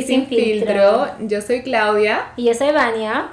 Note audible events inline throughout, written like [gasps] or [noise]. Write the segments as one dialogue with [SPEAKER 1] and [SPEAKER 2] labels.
[SPEAKER 1] Y sin filtro.
[SPEAKER 2] Yo soy Claudia
[SPEAKER 1] Y yo soy Vania.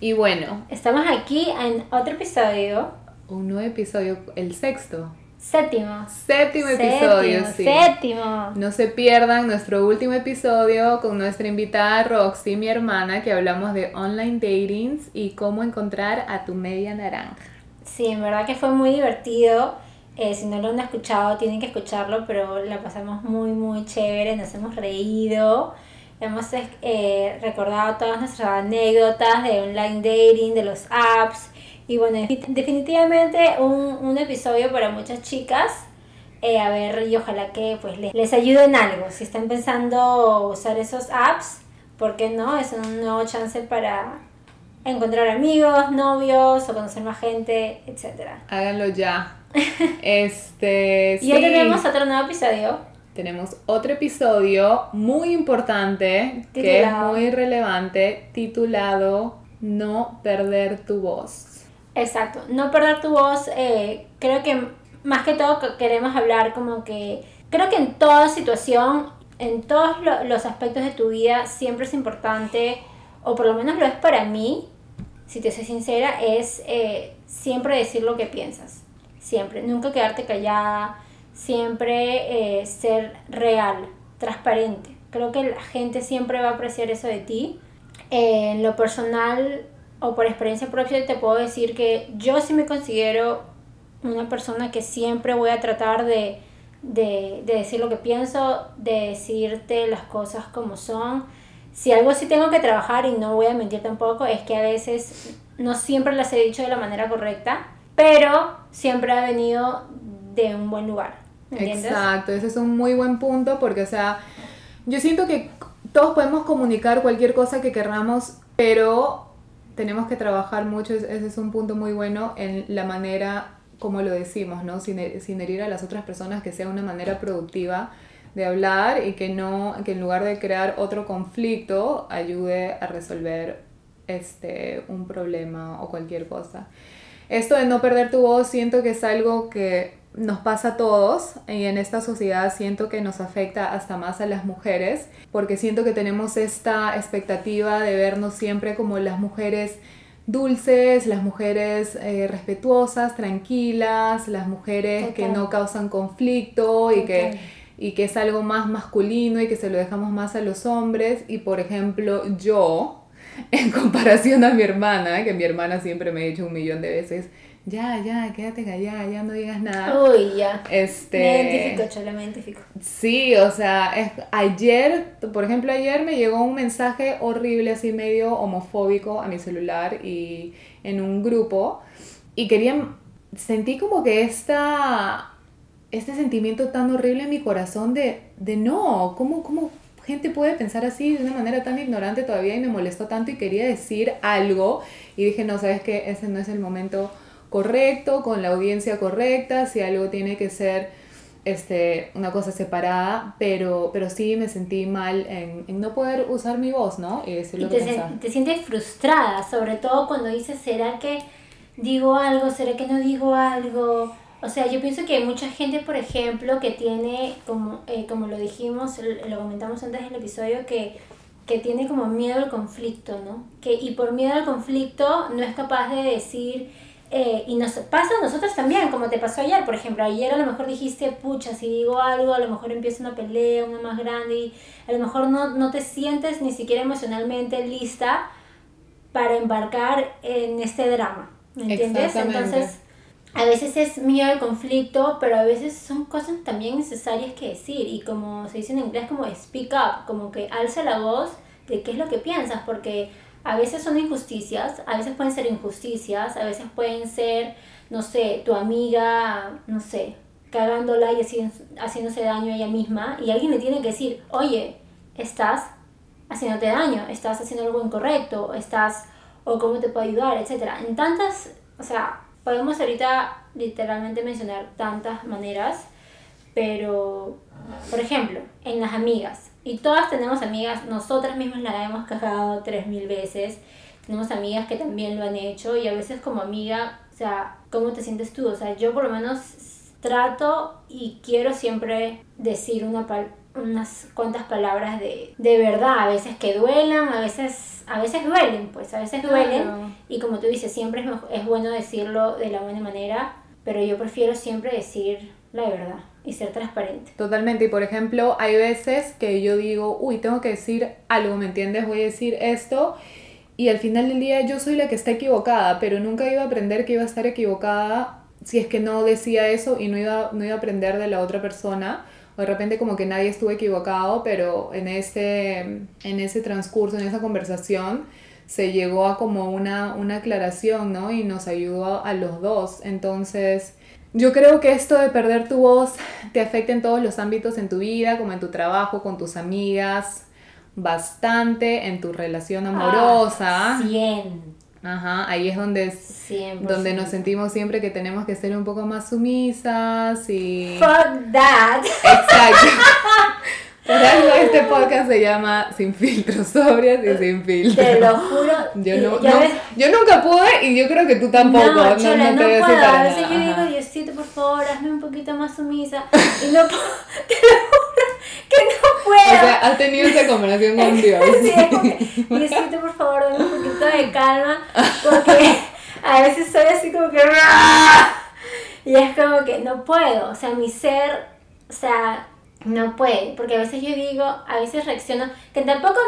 [SPEAKER 2] y bueno,
[SPEAKER 1] Estamos aquí en otro episodio.
[SPEAKER 2] un nuevo episodio, el sexto,
[SPEAKER 1] Séptimo.
[SPEAKER 2] séptimo episodio,
[SPEAKER 1] Séptimo,
[SPEAKER 2] sí.
[SPEAKER 1] Séptimo.
[SPEAKER 2] No se pierdan nuestro último episodio con nuestra invitada Roxy, mi hermana, que hablamos de online datings y cómo encontrar a tu media naranja.
[SPEAKER 1] Sí, en verdad que fue muy divertido. Eh, si no lo han escuchado, tienen que escucharlo, pero la pasamos muy, muy chévere. Nos hemos reído. Hemos eh, recordado todas nuestras anécdotas de online dating, de los apps. Y bueno, definitivamente un, un episodio para muchas chicas. Eh, a ver, y ojalá que pues les, les ayude en algo. Si están pensando usar esos apps, ¿por qué no? Es un nuevo chance para encontrar amigos, novios o conocer más gente, etcétera.
[SPEAKER 2] Háganlo ya. [laughs] Este,
[SPEAKER 1] Y hoy
[SPEAKER 2] sí,
[SPEAKER 1] tenemos otro nuevo episodio.
[SPEAKER 2] Tenemos otro episodio muy importante, que es muy relevante, titulado No perder tu voz.
[SPEAKER 1] Exacto. No perder tu voz. eh, creo que más que todo que- queremos hablar como que... Creo que en toda situación, en todos lo- los aspectos de tu vida, siempre es importante, o por lo menos lo es para mí, si te soy sincera, es eh, siempre decir lo que piensas. Siempre. Nunca quedarte callada. Siempre eh, ser real, transparente. Creo que la gente siempre va a apreciar eso de ti. Eh, en lo personal o por experiencia propia te puedo decir que yo sí me considero una persona que siempre voy a tratar de, de, de decir lo que pienso, de decirte las cosas como son. Si algo sí tengo que trabajar y no voy a mentir tampoco, es que a veces no siempre las he dicho de la manera correcta, pero siempre ha venido de un buen lugar. ¿Me ¿Entiendes?
[SPEAKER 2] Exacto, ese es un muy buen punto porque, o sea, yo siento que todos podemos comunicar cualquier cosa que querramos, pero tenemos que trabajar mucho, es- ese es un punto muy bueno en la manera como lo decimos, ¿no? Sin, sin herir a las otras personas, que sea una manera productiva de hablar y que no, que en lugar de crear otro conflicto, ayude a resolver este, un problema o cualquier cosa. Esto de no perder tu voz siento que es algo que nos pasa a todos y en esta sociedad siento que nos afecta hasta más a las mujeres porque siento que tenemos esta expectativa de vernos siempre como las mujeres dulces, las mujeres eh, respetuosas, tranquilas, las mujeres que no causan conflicto y que, y que es algo más masculino y que se lo dejamos más a los hombres. Y por ejemplo yo [laughs] en comparación a mi hermana, que mi hermana siempre me ha dicho un millón de veces, ya, ya, quédate callada, ya no digas nada.
[SPEAKER 1] Uy, ya.
[SPEAKER 2] Este,
[SPEAKER 1] Me identifico, Chola, me identifico.
[SPEAKER 2] Sí, o sea, es- ayer, por ejemplo, ayer me llegó un mensaje horrible, así medio homofóbico a mi celular y en un grupo y quería, sentí como que esta, este sentimiento tan horrible en mi corazón de, de no, ¿cómo, ¿cómo gente puede pensar así de una manera tan ignorante todavía y me molestó tanto y quería decir algo y dije, no, sabes que ese no es el momento correcto, con la audiencia correcta, si algo tiene que ser este, una cosa separada, pero, pero sí me sentí mal en, en no poder usar mi voz, ¿no? Y decir
[SPEAKER 1] Y
[SPEAKER 2] lo
[SPEAKER 1] te,
[SPEAKER 2] que
[SPEAKER 1] te sientes frustrada, sobre todo cuando dices, ¿será que digo algo? ¿Será que no digo algo? O sea, yo pienso que hay mucha gente, por ejemplo, que tiene, como, eh, como lo dijimos, lo comentamos antes del episodio, que, que tiene como miedo al conflicto, ¿no? Que, y por miedo al conflicto no es capaz de decir, eh, y nos pasa a nosotros también, como te pasó ayer, por ejemplo, ayer a lo mejor dijiste, pucha, si digo algo, a lo mejor empieza una pelea, una más grande, y a lo mejor no, no te sientes ni siquiera emocionalmente lista para embarcar en este drama, ¿me entiendes? Entonces, a veces es miedo al conflicto, pero a veces son cosas también necesarias que decir, y como se dice en inglés, como speak up, como que alza la voz de qué es lo que piensas, porque a veces son injusticias, a veces pueden ser injusticias, a veces pueden ser, no sé, tu amiga, no sé, cagándola y haciéndose daño a ella misma, y alguien le tiene que decir, oye, estás haciéndote daño, estás haciendo algo incorrecto, estás, o cómo te puedo ayudar, etcétera. En tantas, o sea, podemos ahorita literalmente mencionar tantas maneras, pero, por ejemplo, en las amigas, y todas tenemos amigas, nosotras mismas la hemos cagado tres mil veces, tenemos amigas que también lo han hecho, y a veces como amiga, o sea, ¿cómo te sientes tú? O sea, yo por lo menos trato y quiero siempre decir una, pal- unas cuantas palabras de, de verdad, a veces que duelan, a veces, a veces duelen, pues a veces duelen. Y como tú dices, siempre es, es bueno decirlo de la buena manera, pero yo prefiero siempre decir la verdad y ser transparente.
[SPEAKER 2] Totalmente, y por ejemplo, hay veces que yo digo, uy, tengo que decir algo, ¿me entiendes? Voy a decir esto y al final del día yo soy la que está equivocada, pero nunca iba a aprender que iba a estar equivocada si es que no decía eso y no iba, no iba a aprender de la otra persona. O de repente como que nadie estuvo equivocado, pero en ese, en ese transcurso, en esa conversación, se llegó a como una, una aclaración, ¿no? Y nos ayudó a los dos. Entonces, yo creo que esto de perder tu voz te afecta en todos los ámbitos en tu vida, como en tu trabajo, con tus amigas, bastante en tu relación amorosa.
[SPEAKER 1] Ah, 100.
[SPEAKER 2] Ajá, ahí es donde, donde nos sentimos siempre que tenemos que ser un poco más sumisas y...
[SPEAKER 1] Fuck that.
[SPEAKER 2] Exacto. [laughs] Por algo este podcast se llama Sin filtros, sobrias y sin filtros.
[SPEAKER 1] Te lo juro.
[SPEAKER 2] Yo, no, yo nunca pude y yo creo que tú tampoco. No,
[SPEAKER 1] no, chola, no, te puedo. A veces yo digo, Diosito, por favor, hazme un poquito más sumisa. [laughs] Y no puedo, te lo juro que no puedo. O
[SPEAKER 2] sea, has tenido esa conversación con [laughs] Dios.
[SPEAKER 1] sí, es como que, [laughs] Diosito, por favor, dame un poquito de calma. Porque a veces soy así como que... Y es como que no puedo. O sea, mi ser, o sea no puede, porque a veces yo digo, a veces reacciono, que tampoco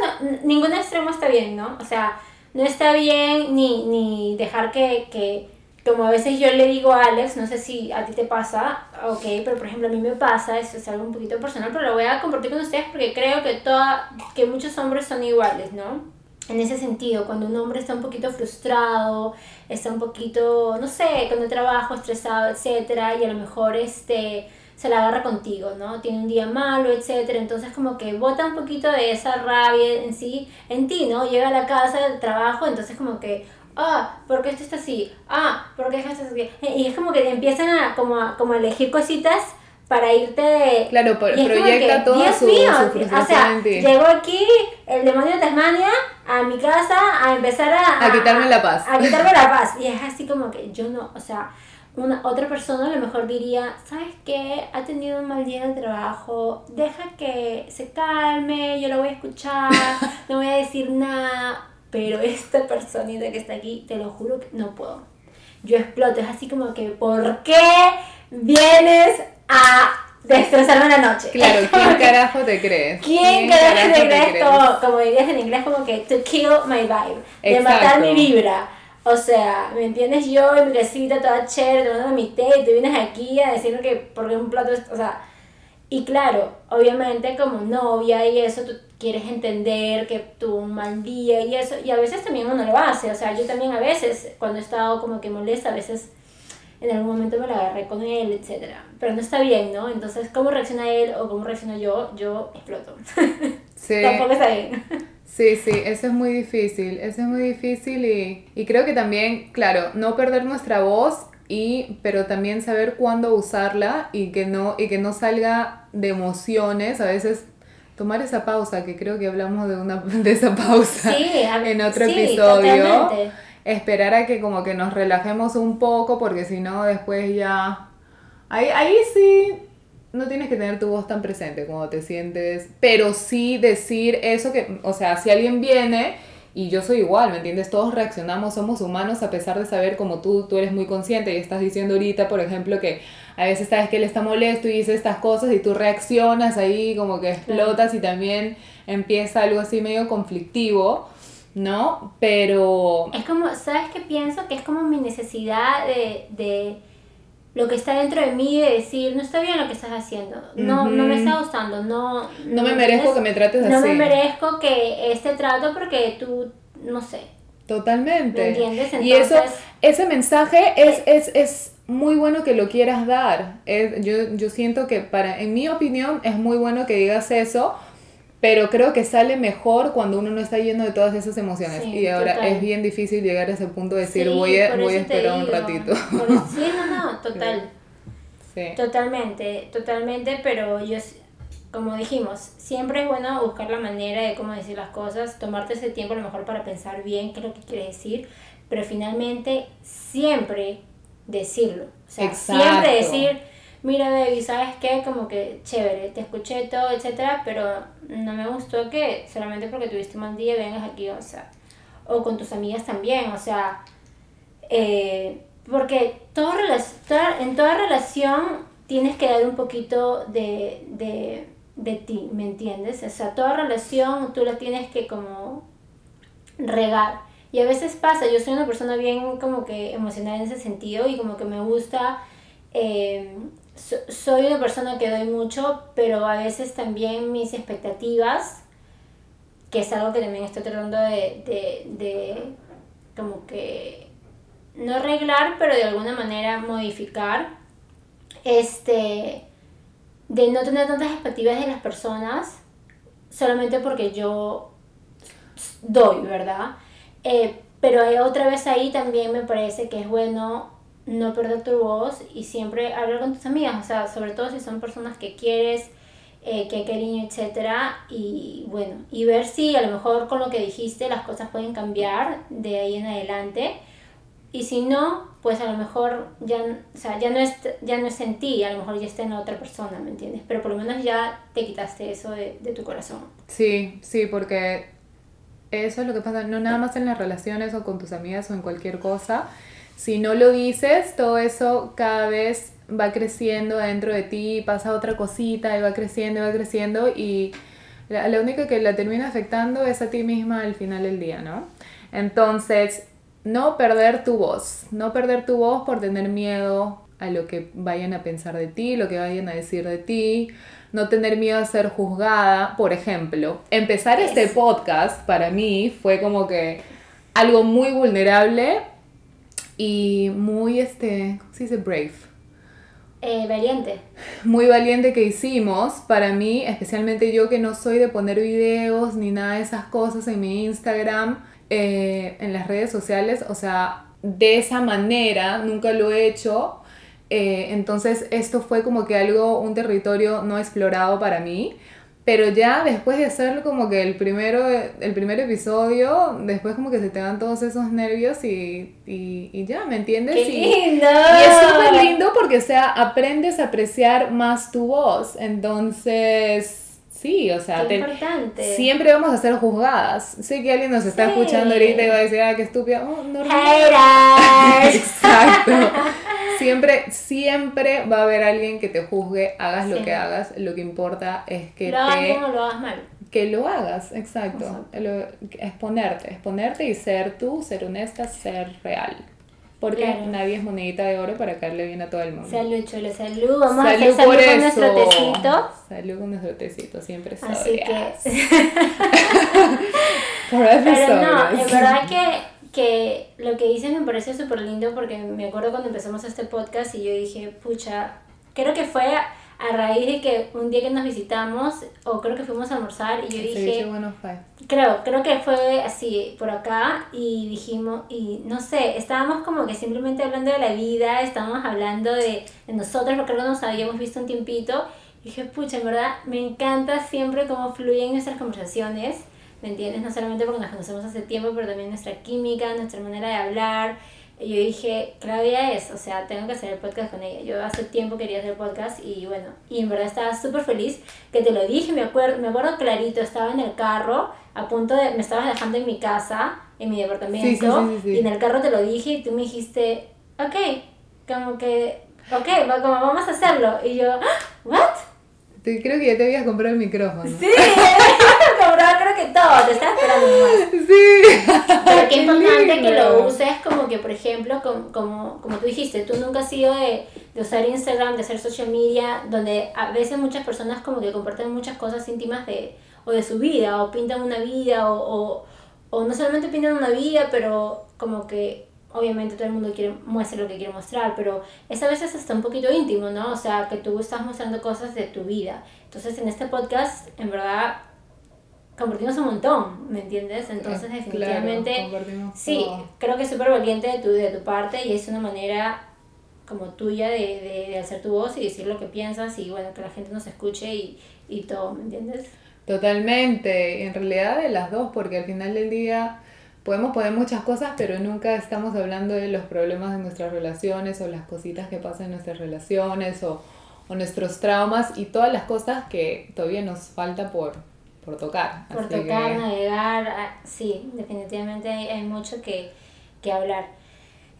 [SPEAKER 1] ningún extremo está bien, ¿no? O sea, no está bien ni, ni dejar que, que, como a veces yo le digo a Alex, no sé si a ti te pasa, ok, pero por ejemplo a mí me pasa, eso es algo un poquito personal, pero lo voy a compartir con ustedes porque creo que, toda, que muchos hombres son iguales, ¿no? En ese sentido, cuando un hombre está un poquito frustrado, está un poquito, no sé, con el trabajo, estresado, etcétera, y a lo mejor este se la agarra contigo, ¿no? Tiene un día malo, etcétera, entonces como que bota un poquito de esa rabia en sí, en ti, ¿no? Llega a la casa del trabajo, entonces como que, ah, ¿por qué esto está así? Ah, ¿por qué esto está así? Y es como que empiezan a como, a, como a elegir cositas para irte de...
[SPEAKER 2] Claro, proyecta todo su, mío,
[SPEAKER 1] o sea, llegó aquí el demonio de Tasmania a mi casa a empezar a...
[SPEAKER 2] A, quitarme la paz.
[SPEAKER 1] A, a quitarme la paz. Y es así como que yo no, o sea, una, otra persona a lo mejor diría, ¿sabes qué? Ha tenido un mal día el trabajo, deja que se calme, yo lo voy a escuchar, [laughs] no voy a decir nada, pero [laughs] esta personita que está aquí, te lo juro que no puedo. Yo exploto, es así como que, ¿por qué vienes a destrozarme la noche?
[SPEAKER 2] Claro, ¿quién carajo te crees?
[SPEAKER 1] ¿Quién, carajo, te crees? Como, como dirías en inglés, como que to kill my vibe, de matar mi vibra. O sea, ¿me entiendes? Yo en mi casita toda chévere, tomando mi té, y tú vienes aquí a decirme que porque un plato, o sea, y claro, obviamente como novia y eso, tú quieres entender que tuvo un mal día y eso, y a veces también uno lo hace, o sea, yo también a veces, cuando he estado como que molesta, a veces en algún momento me la agarré con él, etc. Pero no está bien, ¿no? Entonces, ¿cómo reacciona él o cómo reacciono yo? Yo exploto. [laughs] Sí. Tampoco está bien.
[SPEAKER 2] Sí, sí, eso es muy difícil, eso es muy difícil y, y creo que también, claro, no perder nuestra voz y pero también saber cuándo usarla y que no y que no salga de emociones a veces tomar esa pausa que creo que hablamos de una [laughs] de esa pausa en otro episodio. esperar a que como que nos relajemos un poco porque si no después ya ahí ahí sí no tienes que tener tu voz tan presente cuando te sientes, pero sí decir eso que, o sea, si alguien viene y yo soy igual, ¿me entiendes? Todos reaccionamos, somos humanos a pesar de saber como tú, tú eres muy consciente y estás diciendo ahorita, por ejemplo, que a veces sabes que él está molesto y dice estas cosas y tú reaccionas ahí como que explotas y también empieza algo así medio conflictivo. ¿No? Pero...
[SPEAKER 1] Es como, ¿sabes qué pienso? Que es como mi necesidad de lo que está dentro de mí de decir, no está bien lo que estás haciendo, no, no me está gustando, no...
[SPEAKER 2] No, me merezco que me trates así.
[SPEAKER 1] No me merezco que este trato porque tú, no sé.
[SPEAKER 2] Totalmente.
[SPEAKER 1] ¿Me entiendes?
[SPEAKER 2] y eso, ese mensaje es, es, es muy bueno que lo quieras dar. yo, yo siento que para, en mi opinión, es muy bueno que digas eso pero creo que sale mejor cuando uno no está lleno de todas esas emociones. y ahora es bien difícil llegar a ese punto de decir, voy, a, voy a esperar un ratito.
[SPEAKER 1] sí, no, no, [laughs] total. Sí. Totalmente, totalmente, pero yo, como dijimos, siempre es bueno buscar la manera de cómo decir las cosas, tomarte ese tiempo a lo mejor para pensar bien qué es lo que quieres decir, pero finalmente siempre decirlo. O sea, siempre decir mira baby, ¿sabes qué? Como que chévere, te escuché todo, etcétera, pero no me gustó que solamente porque tuviste un mal día vengas aquí, o sea, o con tus amigas también, o sea, eh, porque todo, en toda relación tienes que dar un poquito de, de, de ti, ¿me entiendes? O sea, toda relación tú la tienes que como regar. Y a veces pasa, yo soy una persona bien como que emocional en ese sentido y como que me gusta, eh, soy una persona que doy mucho, pero a veces también mis expectativas, que es algo que también estoy tratando de, de, de como que no arreglar, pero de alguna manera modificar, este, de no tener tantas expectativas de las personas solamente porque yo doy, ¿verdad? Eh, pero otra vez ahí también me parece que es bueno no perder tu voz y siempre hablar con tus amigas, o sea, sobre todo si son personas que quieres, eh, que hay cariño, etcétera, y bueno, y ver si a lo mejor con lo que dijiste las cosas pueden cambiar de ahí en adelante, y si no, pues a lo mejor ya, o sea, ya, no es, ya no es en ti, a lo mejor ya está en otra persona, ¿me entiendes? Pero por lo menos ya te quitaste eso de, de tu corazón.
[SPEAKER 2] Sí, sí, porque eso es lo que pasa, no nada más en las relaciones o con tus amigas o en cualquier cosa. Si no lo dices, todo eso cada vez va creciendo dentro de ti, pasa otra cosita y va creciendo y va creciendo y la, la única que la termina afectando es a ti misma al final del día, ¿no? Entonces, no perder tu voz, no perder tu voz por tener miedo a lo que vayan a pensar de ti, lo que vayan a decir de ti, no tener miedo a ser juzgada. Por ejemplo, empezar este podcast para mí fue como que algo muy vulnerable y muy, este, ¿cómo se dice? Brave.
[SPEAKER 1] Eh, valiente.
[SPEAKER 2] Muy valiente que hicimos. Para mí, especialmente yo que no soy de poner videos ni nada de esas cosas en mi Instagram, eh, en las redes sociales. O sea, de esa manera nunca lo he hecho. Eh, entonces esto fue como que algo, un territorio no explorado para mí. Pero ya después de hacerlo como que el primero, el primer episodio, después como que se te dan todos esos nervios y, y, ya, ¿me entiendes?
[SPEAKER 1] ¡Qué lindo!
[SPEAKER 2] Y es súper lindo porque, o sea, aprendes a apreciar más tu voz. Entonces, Sí, o sea, siempre vamos a ser juzgadas. Sé que alguien nos está escuchando ahorita y va a decir, ah, qué estúpida. Oh, [laughs] Exacto. Siempre, siempre va a haber alguien que te juzgue, hagas lo que hagas. Lo que importa es que
[SPEAKER 1] lo te... o lo hagas mal.
[SPEAKER 2] Que lo hagas, exacto. exponerte, exponerte y ser tú, ser honesta, ser real. Porque nadie es monedita de oro para caerle bien a todo el mundo.
[SPEAKER 1] Salud, chole, salud. Vamos a hacer salud con nuestro tecito.
[SPEAKER 2] Salud con nuestro tecito, siempre sabes.
[SPEAKER 1] Así que... [laughs] Pero no, en verdad que, que lo que dices me parece súper lindo porque me acuerdo cuando empezamos este podcast y yo dije, pucha, creo que fue a raíz de que un día que nos visitamos, o creo que fuimos a almorzar, y yo dije...
[SPEAKER 2] Bueno fue.
[SPEAKER 1] Creo, creo que fue así por acá, y dijimos, y no sé, estábamos como que simplemente hablando de la vida, estábamos hablando de, de nosotros, porque que nos habíamos visto un tiempito, y dije, pucha, en verdad, me encanta siempre cómo fluyen nuestras conversaciones, ¿me entiendes? No solamente porque nos conocemos hace tiempo, pero también nuestra química, nuestra manera de hablar, y yo dije, Claudia es, o sea, tengo que hacer el podcast con ella. Yo hace tiempo quería hacer podcast y bueno, y en verdad estaba súper feliz que te lo dije, me acuerdo, me acuerdo clarito, estaba en el carro, a punto de, me estabas dejando en mi casa, en mi departamento, y en el carro te lo dije y tú me dijiste, ok, como que, ok, como vamos a hacerlo. Y yo, ¿what?
[SPEAKER 2] creo que ya te habías comprado el micrófono.
[SPEAKER 1] Sí, [laughs] comprado creo que todo, te estaba esperando más.
[SPEAKER 2] Sí.
[SPEAKER 1] Pero [laughs] qué importante que lo uses como que, por ejemplo, como, como, como tú dijiste, tú nunca has sido de, de, usar Instagram, de hacer social media, donde a veces muchas personas como que comparten muchas cosas íntimas de, o de su vida, o pintan una vida, o, o, o no solamente pintan una vida, pero como que obviamente todo el mundo quiere muestra lo que quiere mostrar, pero esa a veces está un poquito íntimo, ¿no? O sea, que tú estás mostrando cosas de tu vida. Entonces, en este podcast, en verdad, compartimos un montón, ¿me entiendes? Entonces, definitivamente, sí, creo que es súper valiente de tu, de tu parte y es una manera como tuya de, de, de, hacer tu voz y decir lo que piensas y bueno, que la gente nos escuche y, y todo, ¿me entiendes?
[SPEAKER 2] Totalmente, en realidad de las dos, porque al final del día podemos poner muchas cosas, pero nunca estamos hablando de los problemas de nuestras relaciones o las cositas que pasan en nuestras relaciones o, o nuestros traumas y todas las cosas que todavía nos falta por, por tocar.
[SPEAKER 1] Por tocar, navegar, ah, sí, definitivamente hay, mucho que, que hablar.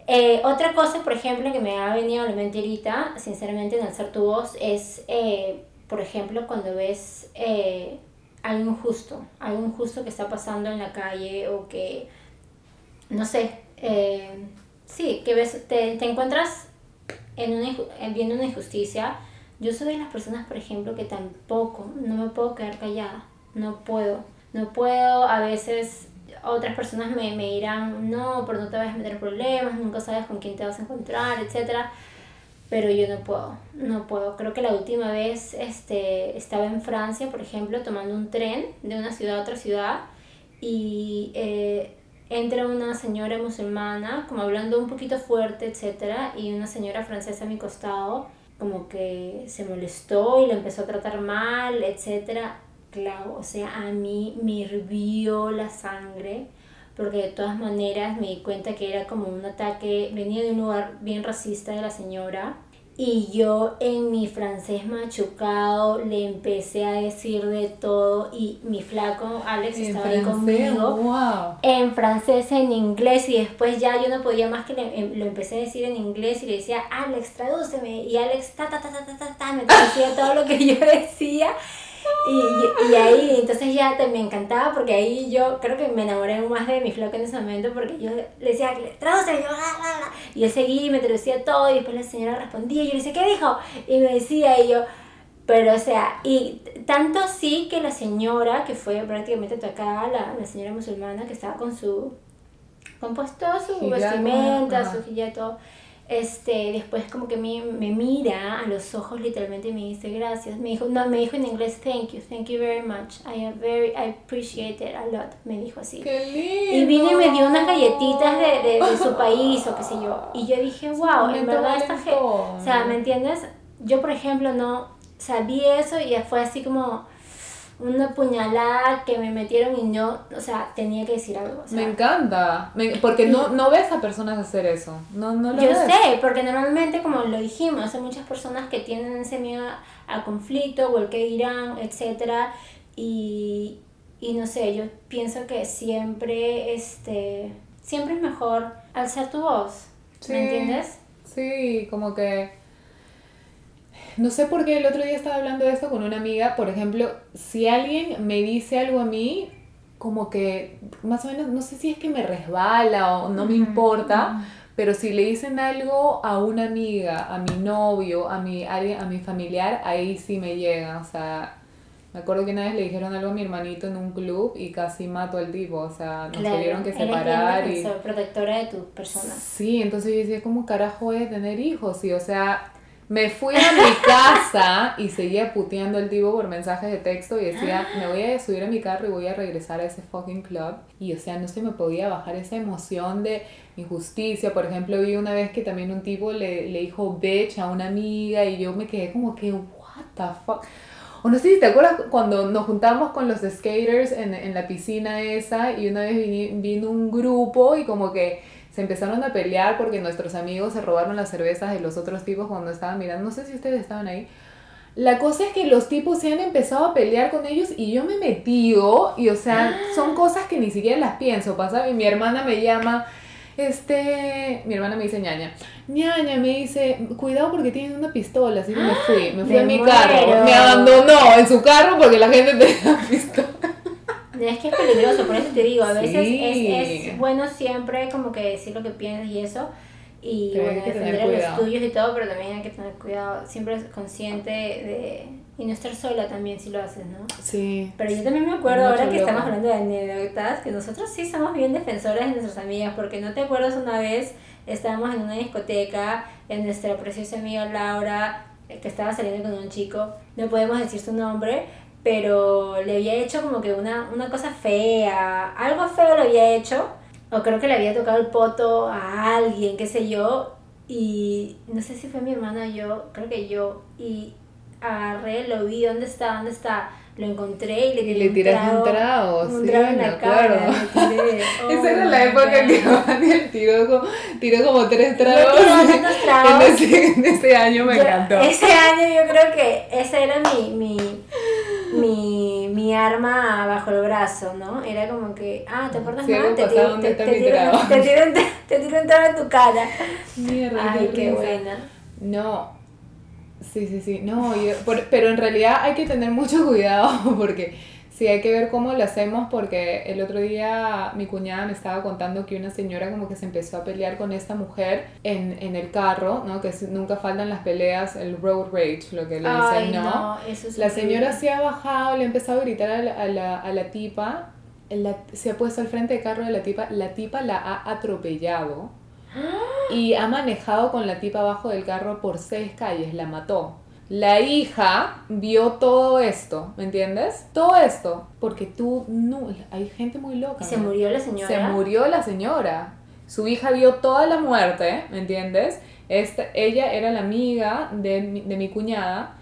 [SPEAKER 1] Eh, otra cosa, por ejemplo, que me ha venido a la mente ahorita, sinceramente, en alzar tu voz, es, eh, por ejemplo, cuando ves eh, algo injusto, algo injusto que está pasando en la calle o que, no sé, eh, sí, que ves, te, te encuentras en una, viendo una injusticia. Yo soy de las personas, por ejemplo, que tampoco, no me puedo quedar callada, no puedo, no puedo, a veces otras personas me, me dirán, no, pero no te vas a meter problemas, nunca sabes con quién te vas a encontrar, etcétera pero yo no puedo, no puedo. Creo que la última vez este, estaba en Francia, por ejemplo, tomando un tren de una ciudad a otra ciudad y eh, entra una señora musulmana, como hablando un poquito fuerte, etc. Y una señora francesa a mi costado, como que se molestó y le empezó a tratar mal, etc. Claro, o sea, a mí me hirvió la sangre porque de todas maneras me di cuenta que era como un ataque, venía de un lugar bien racista de la señora. Y yo en mi francés machucado le empecé a decir de todo y mi flaco Alex estaba ahí conmigo en francés, en inglés y después ya yo no podía más que em, lo empecé a decir en inglés y le decía Alex tradúceme y Alex ta ta ta ta ta ta, me traducía todo lo que yo [laughs] decía y, y, ahí, entonces ya te, me encantaba porque ahí yo creo que me enamoré más de mi flaco en ese momento porque yo le decía, traduce, y yo, y él seguía y me traducía todo y después la señora respondía y yo le decía, ¿qué dijo? Y me decía y yo, pero o sea, y tanto sí que la señora, que fue prácticamente tocada, la, la señora musulmana que estaba con su, con pues su vestimenta, su hijab, todo este, después como que me, me mira a los ojos literalmente y me dice gracias. Me dijo, no, me dijo en inglés, thank you, thank you very much. I am very, I appreciate it a lot. Me dijo así.
[SPEAKER 2] Qué lindo.
[SPEAKER 1] Y vino y me dio unas galletitas de, de, de su país o qué sé yo. Y yo dije, wow, en verdad esta gente, o sea, ¿me entiendes? Yo, por ejemplo, no sabía eso y fue así como una puñalada que me metieron y no, o sea, tenía que decir algo.
[SPEAKER 2] me encanta, porque no, no ves a personas hacer eso. No, no lo
[SPEAKER 1] Yo sé, porque normalmente, como lo dijimos, hay muchas personas que tienen ese miedo al conflicto o el que dirán, etc. Y, y no sé, yo pienso que siempre, este, siempre es mejor alzar tu voz. ¿Me entiendes?
[SPEAKER 2] Sí, como que no sé por qué el otro día estaba hablando de esto con una amiga. Por ejemplo, si alguien me dice algo a mí, como que más o menos, no sé si es que me resbala o no me importa, pero si le dicen algo a una amiga, a mi novio, a mi, a mi familiar, ahí sí me llega. O sea, me acuerdo que una vez le dijeron algo a mi hermanito en un club y casi mato al tipo, o sea, nos tuvieron que separar.
[SPEAKER 1] y protectora de tu persona.
[SPEAKER 2] Sí, entonces yo decía, ¿cómo carajo a tener hijos? Y o sea, me fui a mi casa y seguía puteando al tipo por mensajes de texto y decía, me voy a subir a mi carro y voy a regresar a ese fucking club. Y o sea, no se me podía bajar esa emoción de injusticia. Por ejemplo, vi una vez que también un tipo le, le dijo bitch a una amiga y yo me quedé como que, what the fuck. O no sé si te acuerdas cuando nos juntamos con los skaters en, en la piscina esa y una vez vino un grupo y como que se empezaron a pelear porque nuestros amigos se robaron las cervezas de los otros tipos cuando estaban mirando. No sé si ustedes estaban ahí. La cosa es que los tipos se han empezado a pelear con ellos y yo me he metido y o sea, son cosas que ni siquiera las pienso, pasa, y mi hermana me llama, este, mi hermana me dice ñaña, ñaña me dice, cuidado porque tienen una pistola, así que me fui, me fui a mi carro, me abandonó en su carro porque la gente tenía pistola.
[SPEAKER 1] Es que es peligroso, por eso te digo, a veces es, es, bueno siempre como que decir lo que piensas y eso, y bueno, defender los tuyos y todo, pero también hay que tener cuidado, siempre consciente de, y no estar sola también si lo haces, ¿no?
[SPEAKER 2] Sí.
[SPEAKER 1] Pero yo también me acuerdo ahora que estamos hablando de anécdotas, que nosotros sí somos bien defensoras de nuestras amigas, porque no te acuerdas una vez, estábamos en una discoteca, en nuestra preciosa amiga Laura, que estaba saliendo con un chico, no podemos decir su nombre, pero le había hecho como que una, una cosa fea, algo feo le había hecho, o creo que le había tocado el poto a alguien, qué sé yo, y no sé si fue mi hermana o yo, creo que yo, y agarré, lo vi, ¿dónde está? ¿Dónde está? lo encontré y le tiré
[SPEAKER 2] y le tiraste un trago, un sí, en la cara. [laughs] Esa era la época que Daniel tiró como, tiró como tres tragos. [laughs]
[SPEAKER 1] tragos.
[SPEAKER 2] En, ese, en ese año me encantó.
[SPEAKER 1] Ese año yo creo que esa era mi, mi, mi, mi arma bajo el brazo, ¿no? Era como que, ah, ¿te acuerdas más? Te, tiro, te, te, tiro, te, tiro, te tiro un trago en tu cara.
[SPEAKER 2] Mierda,
[SPEAKER 1] Ay, qué buena.
[SPEAKER 2] No, Sí, sí, sí. No, pero en realidad hay que tener mucho [laughs] cuidado porque sí hay que ver cómo lo hacemos porque el otro día mi cuñada me estaba contando que una señora como que se empezó a pelear con esta mujer en, en el carro, ¿no? Que nunca faltan las peleas, el road rage, lo que le dicen, ¿no?
[SPEAKER 1] no eso es
[SPEAKER 2] la señora se ha bajado, le ha empezado a gritar a la, a la, a la tipa, se ha puesto al frente del carro de la tipa, la tipa la ha atropellado [gasps] y ha manejado con la tipa abajo del carro por seis calles, la mató. La hija vio todo esto, ¿me entiendes? Todo esto, porque tú no, hay gente muy loca.
[SPEAKER 1] se murió la señora?
[SPEAKER 2] Se murió la señora. Su hija vio toda la muerte, ¿me entiendes? Esta, ella era la amiga de mi, de mi cuñada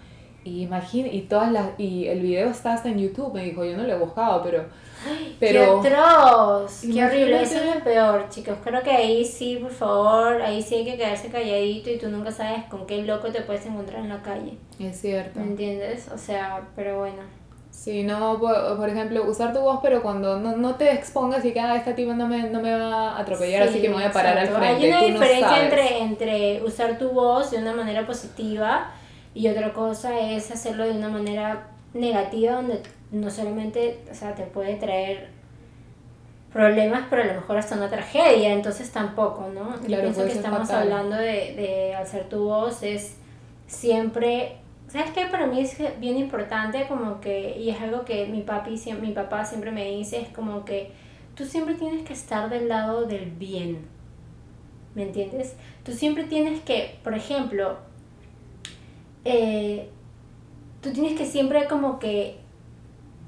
[SPEAKER 2] y imagina, y todas las, y el video está hasta en YouTube, me dijo, yo no lo he buscado, pero [gasps] pero,
[SPEAKER 1] ¡Qué atroz! ¡Qué horrible! Eso es lo peor, chicos. Creo que ahí sí, por favor, ahí sí hay que quedarse calladito y tú nunca sabes con qué loco te puedes encontrar en la calle.
[SPEAKER 2] Es cierto.
[SPEAKER 1] ¿Me entiendes? O sea, pero bueno.
[SPEAKER 2] Sí, no, por, ejemplo, usar tu voz, pero cuando no, no te expongas y que ah, esta tipa no me, no me va a atropellar, así que me voy a parar al frente.
[SPEAKER 1] Hay una diferencia entre, entre usar tu voz de una manera positiva y otra cosa es hacerlo de una manera negativa donde no solamente, o sea, te puede traer problemas, pero a lo mejor hasta una tragedia, entonces tampoco, ¿no? Yo pienso que estamos hablando de, de alzar tu voz, es siempre, ¿sabes qué? Para mí es bien importante como que, y es algo que mi, papi, mi papá siempre me dice, es como que tú siempre tienes que estar del lado del bien, ¿me entiendes? Tú siempre tienes que, por ejemplo, eh, tú tienes que siempre como que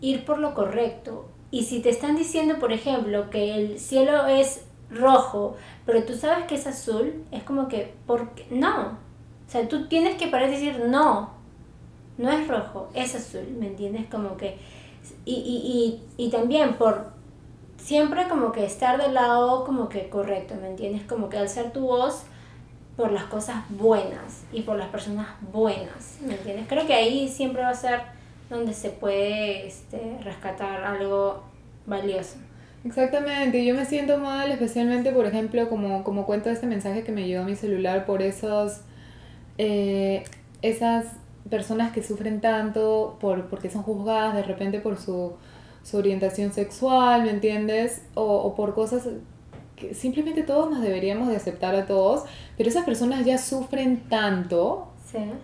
[SPEAKER 1] ir por lo correcto. Y si te están diciendo, por ejemplo, que el cielo es rojo, pero tú sabes que es azul, es como que, ¿por No. O sea, tú tienes que parar y decir, no, no es rojo, es azul, ¿me entiendes? Como que... Y, y, y, y también por siempre como que estar del lado como que correcto, ¿me entiendes? Como que alzar tu voz por las cosas buenas y por las personas buenas, ¿me entiendes? Creo que ahí siempre va a ser donde se puede este, rescatar algo valioso.
[SPEAKER 2] Exactamente, yo me siento mal, especialmente, por ejemplo, como, como cuento este mensaje que me llegó a mi celular por esos, eh, esas personas que sufren tanto por, porque son juzgadas de repente por su, su orientación sexual, ¿me entiendes? O, o por cosas que simplemente todos nos deberíamos de aceptar a todos, pero esas personas ya sufren tanto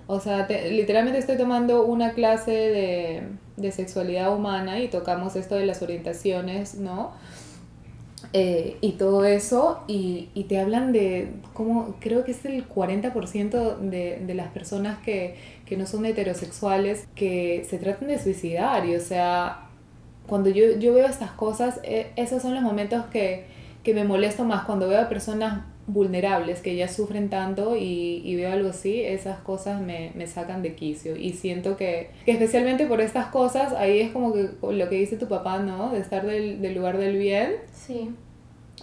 [SPEAKER 2] o sea, literalmente estoy tomando una clase de, de, sexualidad humana y tocamos esto de las orientaciones, ¿no? Eh, y todo eso, y, y, te hablan de cómo creo que es el 40% de, de las personas que, que, no son heterosexuales que se tratan de suicidar. Y o sea, cuando yo, yo veo estas cosas, eh, esos son los momentos que, que me molesto más, cuando veo a personas vulnerables que ya sufren tanto y, y veo algo así, esas cosas me, me, sacan de quicio. Y siento que, que, especialmente por estas cosas, ahí es como que lo que dice tu papá, ¿no? De estar del, del lugar del bien.
[SPEAKER 1] Sí.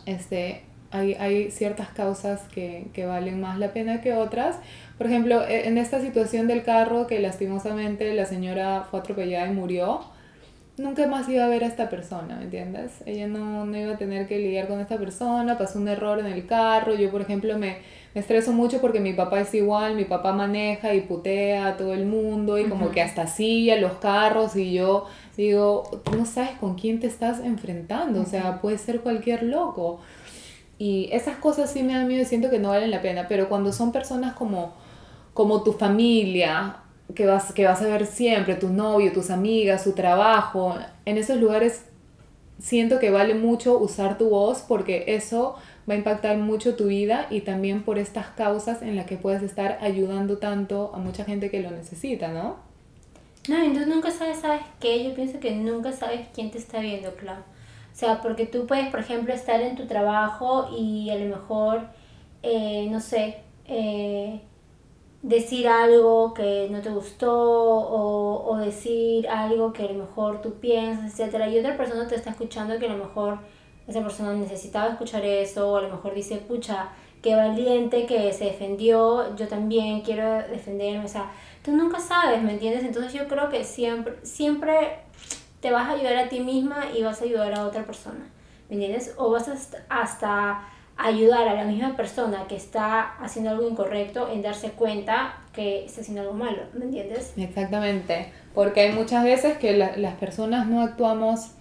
[SPEAKER 2] Este, hay, hay ciertas causas que, que valen más la pena que otras. Por ejemplo, e, en esta situación del carro que lastimosamente la señora fue atropellada y murió, nunca más iba a ver a esta persona, ¿me entiendes? Ella no, no, iba a tener que lidiar con esta persona, pasó un error en el carro, yo por ejemplo me, me estreso mucho porque mi papá es igual, mi papá maneja y putea a todo el mundo y como que hasta silla los carros y yo digo, tú no sabes con quién te estás enfrentando, o sea, puede ser cualquier loco. Y esas cosas sí me dan miedo y siento que no valen la pena, pero cuando son personas como, como tu familia que vas, que vas a ver siempre, tu novio, tus amigas, su trabajo, en esos lugares siento que vale mucho usar tu voz porque eso va a impactar mucho tu vida y también por estas causas en las que puedes estar ayudando tanto a mucha gente que lo necesita, ¿no?
[SPEAKER 1] No, entonces nunca sabes, ¿sabes qué? Yo pienso que nunca sabes quién te está viendo, claro. O sea, porque tú puedes, por ejemplo, estar en tu trabajo y a lo mejor, eh, no sé, eh, decir algo que no te gustó o, o, decir algo que a lo mejor tú piensas, etcétera, y otra persona te está escuchando que a lo mejor esa persona necesitaba escuchar eso, o a lo mejor dice, pucha, qué valiente que se defendió, yo también quiero defenderme, o sea, tú nunca sabes, ¿me entiendes? Entonces yo creo que siempre, siempre te vas a ayudar a ti misma y vas a ayudar a otra persona, ¿me entiendes? O vas hasta ayudar a la misma persona que está haciendo algo incorrecto en darse cuenta que está haciendo algo malo, ¿me entiendes?
[SPEAKER 2] Exactamente, porque hay muchas veces que las personas no actuamos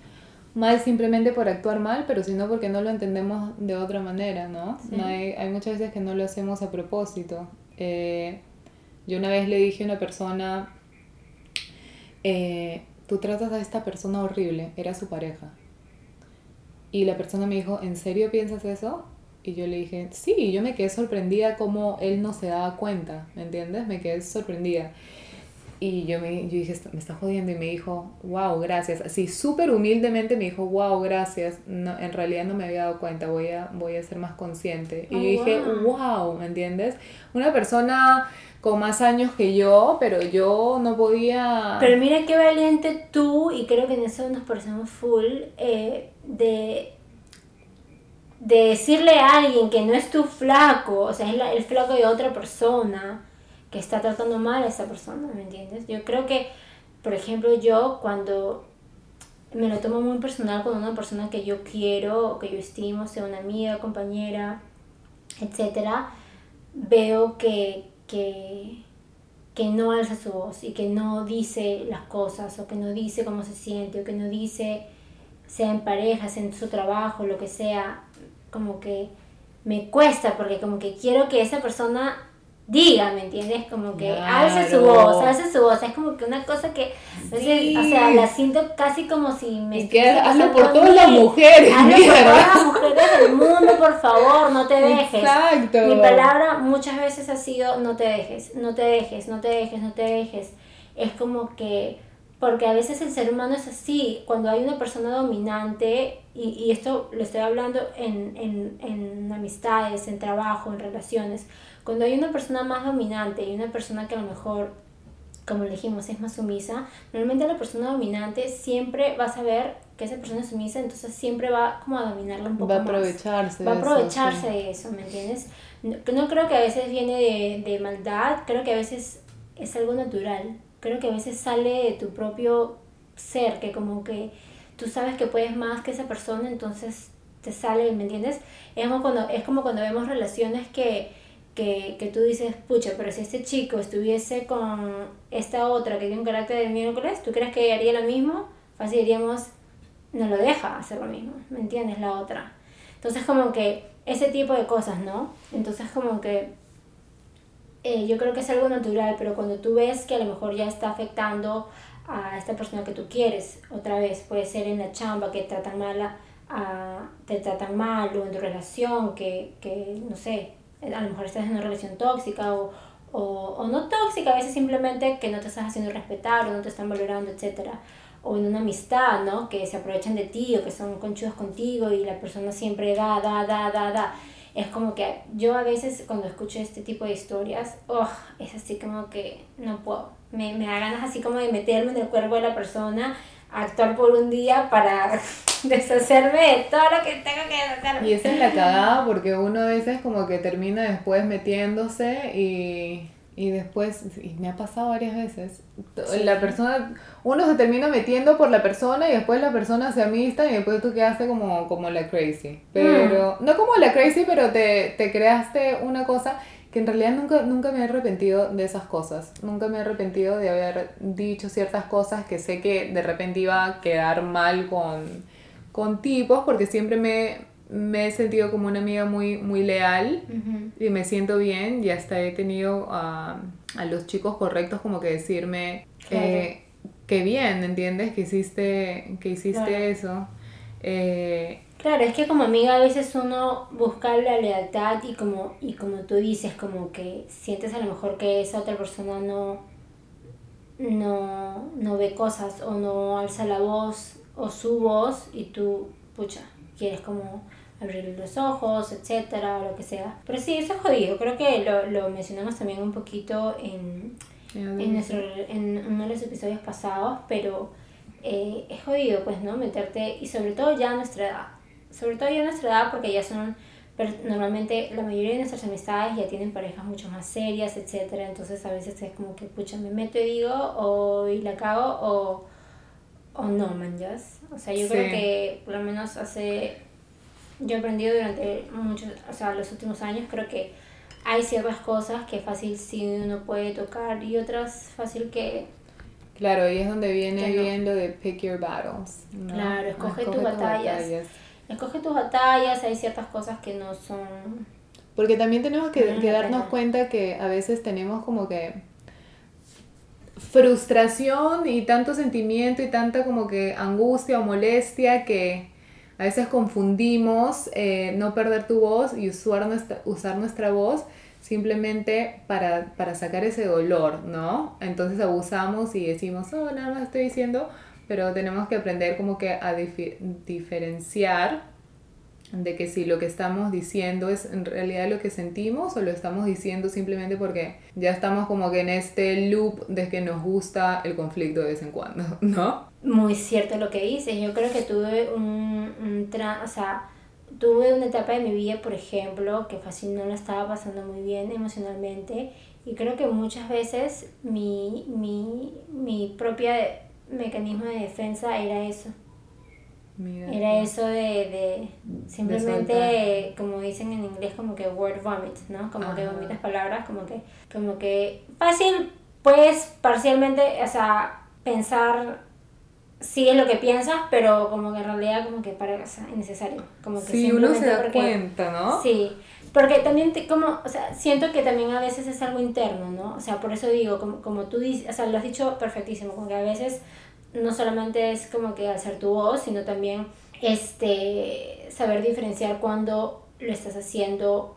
[SPEAKER 2] mal simplemente por actuar mal, pero sino porque no lo entendemos de otra manera, ¿no? hay, hay, muchas veces que no lo hacemos a propósito. Eh, yo una vez le dije a una persona, eh, tú tratas a esta persona horrible, era su pareja. Y la persona me dijo, ¿en serio piensas eso? Y yo le dije, sí, yo me quedé sorprendida como él no se daba cuenta, ¿me entiendes? Me quedé sorprendida. Y yo, me, yo dije, me está jodiendo y me dijo, wow, gracias. Así súper humildemente me dijo, wow, gracias. No, en realidad no me había dado cuenta, voy a, voy a ser más consciente. Y yo oh, dije, wow, ¿me entiendes? Una persona con más años que yo, pero yo no podía...
[SPEAKER 1] Pero mira qué valiente tú, y creo que en eso nos parecemos full, eh, de de decirle a alguien que no es tu flaco, o sea, es el flaco de otra persona, que está tratando mal a esa persona, ¿me entiendes? Yo creo que, por ejemplo, yo cuando me lo tomo muy personal con una persona que yo quiero o que yo estimo, sea una amiga, compañera, etcétera, veo que, que, que no alza su voz y que no dice las cosas o que no dice cómo se siente o que no dice, sea en parejas, en su trabajo, lo que sea, como que me cuesta porque como que quiero que esa persona diga, ¿me entiendes? Como que alce su voz, alce su voz, es como que una cosa que, o sea, la siento casi como si me...
[SPEAKER 2] Y que hazlo por todas las mujeres,
[SPEAKER 1] Hazlo por todas las mujeres del mundo, por favor, no te dejes. Exacto. Mi palabra muchas veces ha sido, no te dejes, no te dejes, no te dejes, no te dejes. Es como que porque a veces el ser humano es así, cuando hay una persona dominante, y, y esto lo estoy hablando en, en, en, amistades, en trabajo, en relaciones, cuando hay una persona más dominante y una persona que a lo mejor, como le dijimos, es más sumisa, normalmente la persona dominante siempre va a saber que esa persona es sumisa, entonces siempre va como a dominarla un poco
[SPEAKER 2] más. Va a aprovecharse.
[SPEAKER 1] Va a aprovecharse de eso, ¿me entiendes? No, no creo que a veces viene de, de maldad, creo que a veces es algo natural creo que a veces sale de tu propio ser, que como que tú sabes que puedes más que esa persona, entonces te sale, ¿me entiendes? Es como cuando, es como cuando vemos relaciones que, que, que tú dices, pucha, pero si este chico estuviese con esta otra que tiene un carácter de miércoles, ¿tú crees que haría lo mismo? Fácil diríamos, no lo deja hacer lo mismo, ¿me entiendes? La otra. Entonces como que ese tipo de cosas, ¿no? Entonces como que eh, yo creo que es algo natural, pero cuando tú ves que a lo mejor ya está afectando a esta persona que tú quieres, otra vez, puede ser en la chamba que tratan mal a, te tratan mal o en tu relación, que, que, no sé, a lo mejor estás en una relación tóxica o, o, no tóxica, a veces simplemente que no te estás haciendo respetar o no te están valorando, etc. O en una amistad, ¿no? Que se aprovechan de ti o que son conchudos contigo y la persona siempre da, da, da, da, da es como que yo a veces cuando escucho este tipo de historias, oh, es así como que no puedo. Me, me da ganas así como de meterme en el cuerpo de la persona, actuar por un día para [laughs] deshacerme de todo lo que tengo que deshacerme.
[SPEAKER 2] Y esa es la cagada porque uno a veces como que termina después metiéndose y y después, y me ha pasado varias veces, la persona, uno se termina metiendo por la persona y después la persona se amista y después tú quedaste como, como la crazy. Pero, mm. no como la crazy, pero te, te creaste una cosa que en realidad nunca, nunca me he arrepentido de esas cosas. Nunca me he arrepentido de haber dicho ciertas cosas que sé que de repente iba a quedar mal con, con tipos, porque siempre me, me he sentido como una amiga muy, muy leal y me siento bien y hasta he tenido a los chicos correctos como que decirme eh, que bien, ¿entiendes? Que hiciste, que hiciste eso. Eh,
[SPEAKER 1] claro, es que como amiga a veces uno busca la lealtad y como, y como tú dices, como que sientes a lo mejor que esa otra persona no, no, no ve cosas o no alza la voz o su voz y tú, pucha, quieres como abrir los ojos, etcétera, o lo que sea. Pero sí, eso es jodido. Creo que lo, lo mencionamos también un poquito en, en, nuestro, en uno de los episodios pasados, pero eh, es jodido, pues, ¿no? Meterte, y sobre todo ya a nuestra edad, sobre todo ya a nuestra edad, porque ya son, normalmente la mayoría de nuestras amistades ya tienen parejas mucho más serias, etcétera, entonces a veces es como que, pucha, me meto y digo, o y la cago, o, o no, man, O sea, yo creo que por lo menos hace, yo he aprendido durante muchos, o sea, los últimos años, creo que hay ciertas cosas que fácil sí uno puede tocar y otras fácil que
[SPEAKER 2] Claro, y es donde viene bien lo de pick your battles.
[SPEAKER 1] Claro, escoge, tus, batallas. Escoge tus batallas, hay ciertas cosas que no son...
[SPEAKER 2] Porque también tenemos que, darnos cuenta que a veces tenemos como que frustración y tanto sentimiento y tanta como que angustia o molestia que a veces confundimos eh, no perder tu voz y usar nuestra, usar nuestra voz simplemente para, para sacar ese dolor, ¿no? Entonces abusamos y decimos, oh, nada más estoy diciendo, pero tenemos que aprender como que a diferenciar de que si lo que estamos diciendo es en realidad lo que sentimos o lo estamos diciendo simplemente porque ya estamos como que en este loop de que nos gusta el conflicto de vez en cuando, [laughs] ¿no?
[SPEAKER 1] Muy cierto lo que dices. Yo creo que tuve un, un o sea, tuve una etapa de mi vida, por ejemplo, que fácil no la estaba pasando muy bien emocionalmente y creo que muchas veces mi, mi, mi propia mecanismo de defensa era eso. era eso de, de simplemente, como dicen en inglés, como que word vomit, ¿no? Como que vomitas palabras, como que, como que fácil, puedes parcialmente, o sea, pensar sí es lo que piensas, pero como que en realidad como que para es innecesario. Como que
[SPEAKER 2] sí, uno se da cuenta, ¿no?
[SPEAKER 1] Sí, porque también te, como, o sea, siento que también a veces es algo interno, ¿no? O sea, por eso digo, como, como tú dices, o sea, lo has dicho perfectísimo, como que a veces no solamente es como que hacer tu voz, sino también este saber diferenciar cuando lo estás haciendo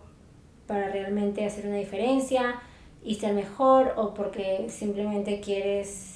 [SPEAKER 1] para realmente hacer una diferencia y ser mejor o porque simplemente quieres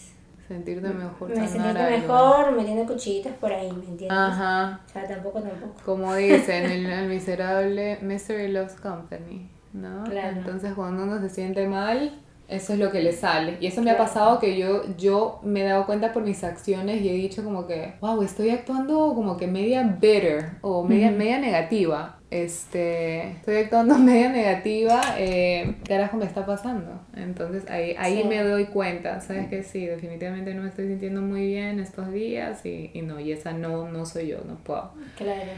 [SPEAKER 2] sentirte mejor.
[SPEAKER 1] Me sentirte mejor metiendo cuchillitos por ahí, ¿me entiendes? Ajá. O sea, tampoco, tampoco.
[SPEAKER 2] Como dicen, el, [laughs] el miserable Misery Loves Company, ¿no? Claro. Entonces cuando uno se siente mal, eso es lo que le sale. Y eso me ha pasado que yo, yo me he dado cuenta por mis acciones y he dicho como que, wow, estoy actuando como que media bitter o media, media negativa. Este, estoy actuando [laughs] media negativa, eh, ¿qué carajo me está pasando? Entonces ahí, ahí me doy cuenta, ¿sabes que Sí, definitivamente no me estoy sintiendo muy bien estos días y, y no, y esa no, no soy yo, no puedo.
[SPEAKER 1] Claro.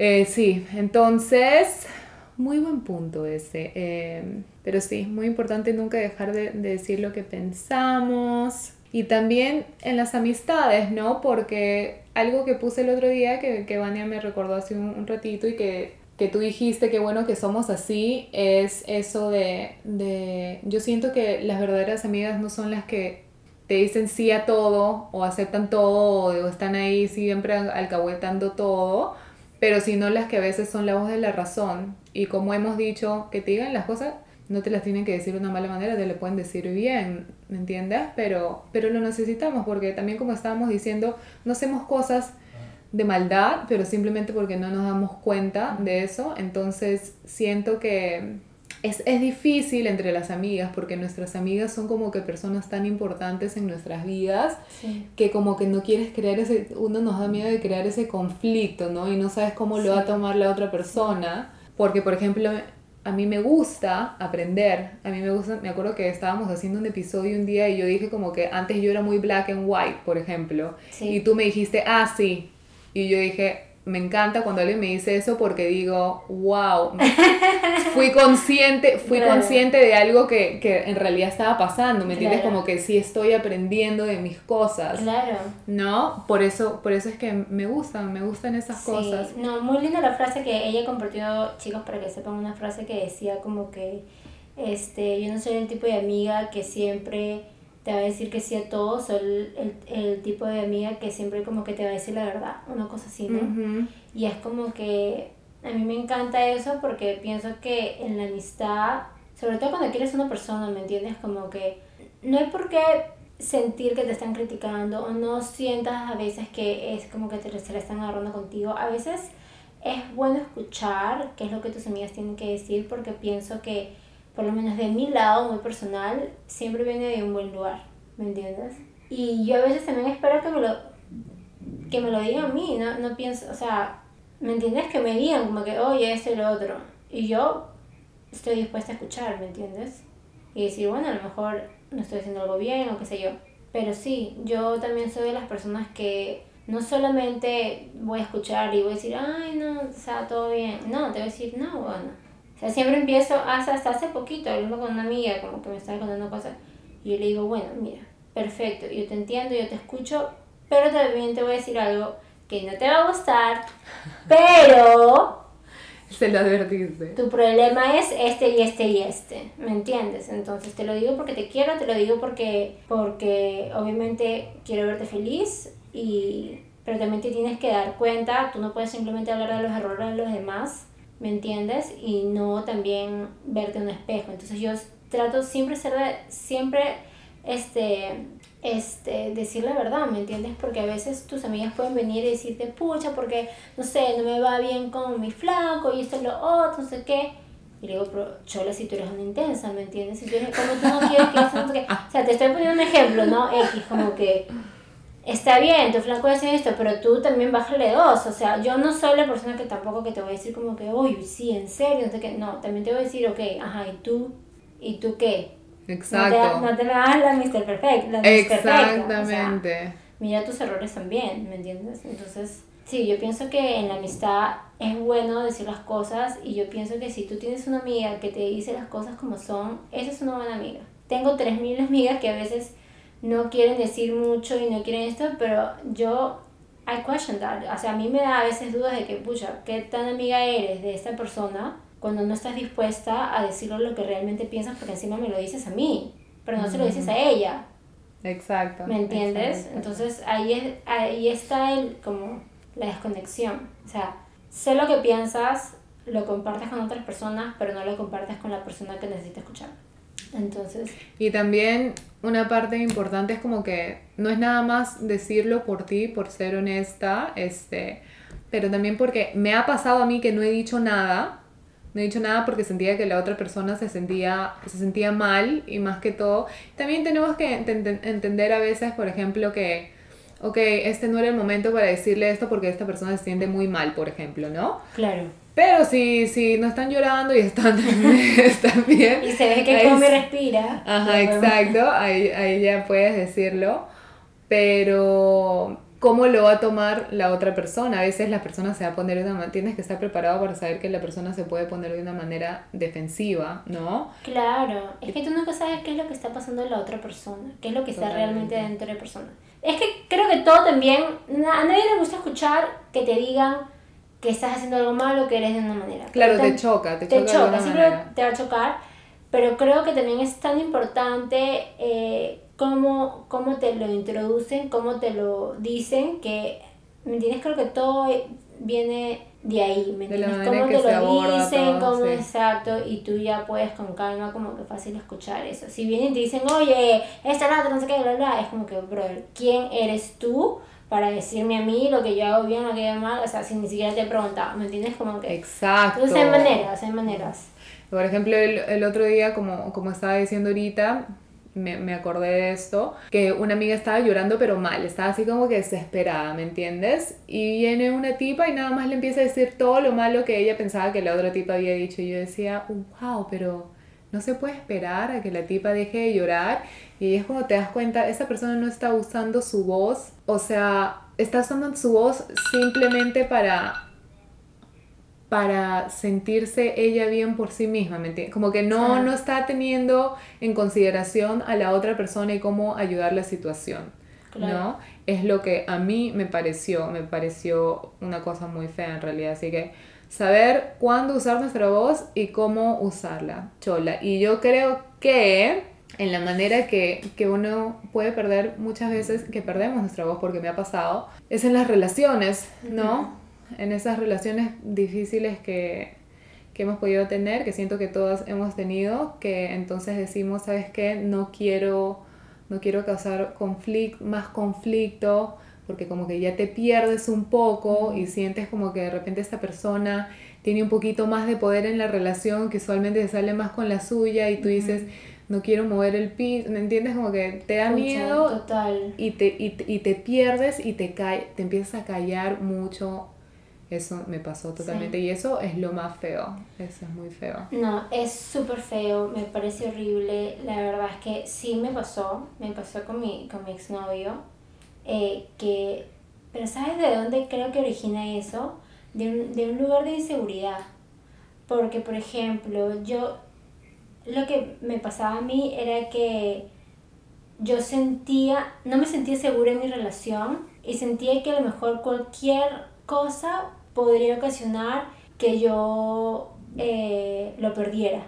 [SPEAKER 2] Eh, sí, entonces, muy buen punto ese. Eh, pero sí, muy importante nunca dejar de, decir lo que pensamos. Y también en las amistades, ¿no? Porque algo que puse el otro día que, que Vania me recordó hace un, ratito y que, que, tú dijiste que bueno que somos así, es eso de, de... Yo siento que las verdaderas amigas no son las que te dicen sí a todo o aceptan todo o están ahí siempre alcahuetando todo, pero sino las que a veces son la voz de la razón. Y como hemos dicho, que te digan las cosas no te las tienen que decir de una mala manera, te lo pueden decir bien, ¿me entiendes? Pero, pero lo necesitamos porque también como estábamos diciendo, no hacemos cosas de maldad, pero simplemente porque no nos damos cuenta de eso. Entonces siento que es, es difícil entre las amigas porque nuestras amigas son como que personas tan importantes en nuestras vidas que como que no quieres crear ese, uno nos da miedo de crear ese conflicto, ¿no? Y no sabes cómo lo va a tomar la otra persona. Porque, por ejemplo, a mí me gusta aprender, a mí me gusta, me acuerdo que estábamos haciendo un episodio un día y yo dije como que antes yo era muy black and white, por ejemplo, y tú me dijiste, ah, sí, y yo dije, me encanta cuando alguien me dice eso porque digo, wow, [laughs] fui consciente, fui consciente de algo que, que, en realidad estaba pasando, ¿me entiendes? Como que sí estoy aprendiendo de mis cosas.
[SPEAKER 1] Claro.
[SPEAKER 2] ¿No? Por eso, por eso es que me gustan, me gustan esas cosas.
[SPEAKER 1] No, muy linda la frase que ella compartió, chicos, para que sepan una frase que decía como que, este, yo no soy el tipo de amiga que siempre te va a decir que sí a todo, soy el, el, tipo de amiga que siempre como que te va a decir la verdad, una cosa así, ¿no? Y es como que a mí me encanta eso porque pienso que en la amistad, sobre todo cuando quieres una persona, ¿me entiendes? Como que no hay por qué sentir que te están criticando o no sientas a veces que es como que te, se la están agarrando contigo. A veces es bueno escuchar qué es lo que tus amigas tienen que decir porque pienso que por lo menos de mi lado, muy personal, siempre viene de un buen lugar, ¿me entiendes? Y yo a veces también espero que me lo, que me lo digan a mí, no, no pienso, o sea, ¿me entiendes? Que me digan como que, oye, esto y otro. Y yo estoy dispuesta a escuchar, ¿me entiendes? Y decir, bueno, a lo mejor no estoy haciendo algo bien o qué sé yo. Pero sí, yo también soy de las personas que no solamente voy a escuchar y voy a decir, ay, no, o sea, todo bien. No, te voy a decir, no, bueno. O sea, siempre empiezo, hasta, hasta hace poquito, hablando con una amiga, como que me estaba contando cosas. Y yo le digo, bueno, mira, perfecto, yo te entiendo, yo te escucho, pero también te voy a decir algo que no te va a gustar, [laughs] pero
[SPEAKER 2] se lo advertiste.
[SPEAKER 1] Tu problema es este y este y este, ¿me entiendes? Entonces te lo digo porque te quiero, te lo digo porque, porque obviamente quiero verte feliz, y, pero también te tienes que dar cuenta, tú no puedes simplemente hablar de los errores de los demás, ¿me entiendes? Y no también verte en un espejo. Entonces yo trato siempre ser de, siempre este, este, decir la verdad, ¿me entiendes? Porque a veces tus amigas pueden venir y decirte, pucha, porque, no sé, no me va bien con mi flaco y esto es lo otro, no sé qué. Y le digo, pero Chola, si tú eres una intensa, ¿me entiendes? Si tú eres como tú no quieres que eso. O sea, te estoy poniendo un ejemplo, ¿no? X, como que está bien, tu flaco hace esto, pero tú también bájale dos. O sea, yo no soy la persona que tampoco que te voy a decir como que, uy, sí, en serio, no sé qué. No, también te voy a decir, ok, ajá, ¿y tú? ¿Y tú qué?
[SPEAKER 2] Exacto.
[SPEAKER 1] No te, no hagas la Mr. Perfect, la
[SPEAKER 2] Exactamente.
[SPEAKER 1] mira tus errores también, ¿me entiendes? Entonces, sí, yo pienso que en la amistad es bueno decir las cosas y yo pienso que si tú tienes una amiga que te dice las cosas como son, esa es una buena amiga. Tengo 3.000 amigas que a veces no quieren decir mucho y no quieren esto, pero yo I question that. O sea, a mí me da a veces dudas de que, pucha, ¿qué tan amiga eres de esta persona? cuando no estás dispuesta a decirle lo que realmente piensas porque encima me lo dices a mí, pero no se lo dices a ella.
[SPEAKER 2] Exacto.
[SPEAKER 1] ¿Me entiendes? Entonces ahí, es, ahí está el, como la desconexión. O sea, sé lo que piensas, lo compartes con otras personas, pero no lo compartes con la persona que necesita escuchar. Entonces...
[SPEAKER 2] Y también una parte importante es como que no es nada más decirlo por ti, por ser honesta, este, pero también porque me ha pasado a mí que no he dicho nada no he dicho nada porque sentía que la otra persona se sentía, se sentía mal y más que todo. También tenemos que entender a veces, por ejemplo, que, ok, este no era el momento para decirle esto porque esta persona se siente muy mal, por ejemplo, ¿no?
[SPEAKER 1] Claro.
[SPEAKER 2] Pero si, si no están llorando y están, [laughs] están bien.
[SPEAKER 1] Y se ve que come y respira.
[SPEAKER 2] Ajá, exacto, ahí, ahí ya puedes decirlo. Pero cómo lo va a tomar la otra persona. A veces la persona se va a poner de una manera, tienes que estar preparado para saber que la persona se puede poner de una manera defensiva, ¿no?
[SPEAKER 1] Claro, es que tú nunca sabes qué es lo que está pasando en la otra persona, qué es lo que está realmente dentro de la persona. Es que creo que todo también, a nadie le gusta escuchar que te digan que estás haciendo algo malo, que eres de una manera.
[SPEAKER 2] Claro, te, choca, te,
[SPEAKER 1] te
[SPEAKER 2] choca.
[SPEAKER 1] choca, te va a chocar, pero creo que también es tan importante... Eh, cómo, cómo te lo introducen, cómo te lo dicen, que, ¿me entiendes? Creo que todo viene de ahí, ¿me entiendes? Cómo te lo dicen, cómo exacto, y tú ya puedes con calma, como que fácil escuchar eso. Si vienen y te dicen, oye, esta nota, no sé qué, bla, bla, es como que, brother, ¿quién eres tú? Para decirme a mí lo que yo hago bien, lo que hago mal, o sea, sin ni siquiera te he preguntado, ¿me entiendes? Como que...
[SPEAKER 2] Exacto.
[SPEAKER 1] Entonces hay maneras, hay maneras.
[SPEAKER 2] Por ejemplo, el, el otro día, como, como estaba diciendo ahorita, me, me, acordé de esto, que una amiga estaba llorando pero mal, estaba así como que desesperada, ¿me entiendes? Y viene una tipa y nada más le empieza a decir todo lo malo que ella pensaba que la otra tipa había dicho. Y yo decía, wow, pero no se puede esperar a que la tipa deje de llorar. Y es cuando te das cuenta, esa persona no está usando su voz, o sea, está usando su voz simplemente para para sentirse ella bien por sí misma, ¿me entiendes? Como que no, no está teniendo en consideración a la otra persona y cómo ayudar la situación, ¿no? Es lo que a mí me pareció, me pareció una cosa muy fea en realidad, así que saber cuándo usar nuestra voz y cómo usarla, chola. Y yo creo que en la manera que, que uno puede perder muchas veces, que perdemos nuestra voz porque me ha pasado, es en las relaciones, ¿no? en esas relaciones difíciles que, que hemos podido tener, que siento que todas hemos tenido, que entonces decimos, ¿sabes qué? No quiero, no quiero causar conflicto, más conflicto, porque como que ya te pierdes un poco y sientes como que de repente esta persona tiene un poquito más de poder en la relación, que usualmente se sale más con la suya y tú dices, no quiero mover el piso, ¿me entiendes? Como que te da miedo
[SPEAKER 1] Total.
[SPEAKER 2] y te, y, y te pierdes y te, te empiezas a callar mucho. Eso me pasó totalmente y eso es lo más feo, eso es muy feo.
[SPEAKER 1] No, es súper feo, me parece horrible. La verdad es que sí me pasó, me pasó con mi, con mi exnovio, eh, que, pero ¿sabes de dónde creo que origina eso? De un, de un lugar de inseguridad. Porque, por ejemplo, yo, lo que me pasaba a mí era que yo sentía, no me sentía segura en mi relación y sentía que a lo mejor cualquier cosa podría ocasionar que yo eh, lo perdiera.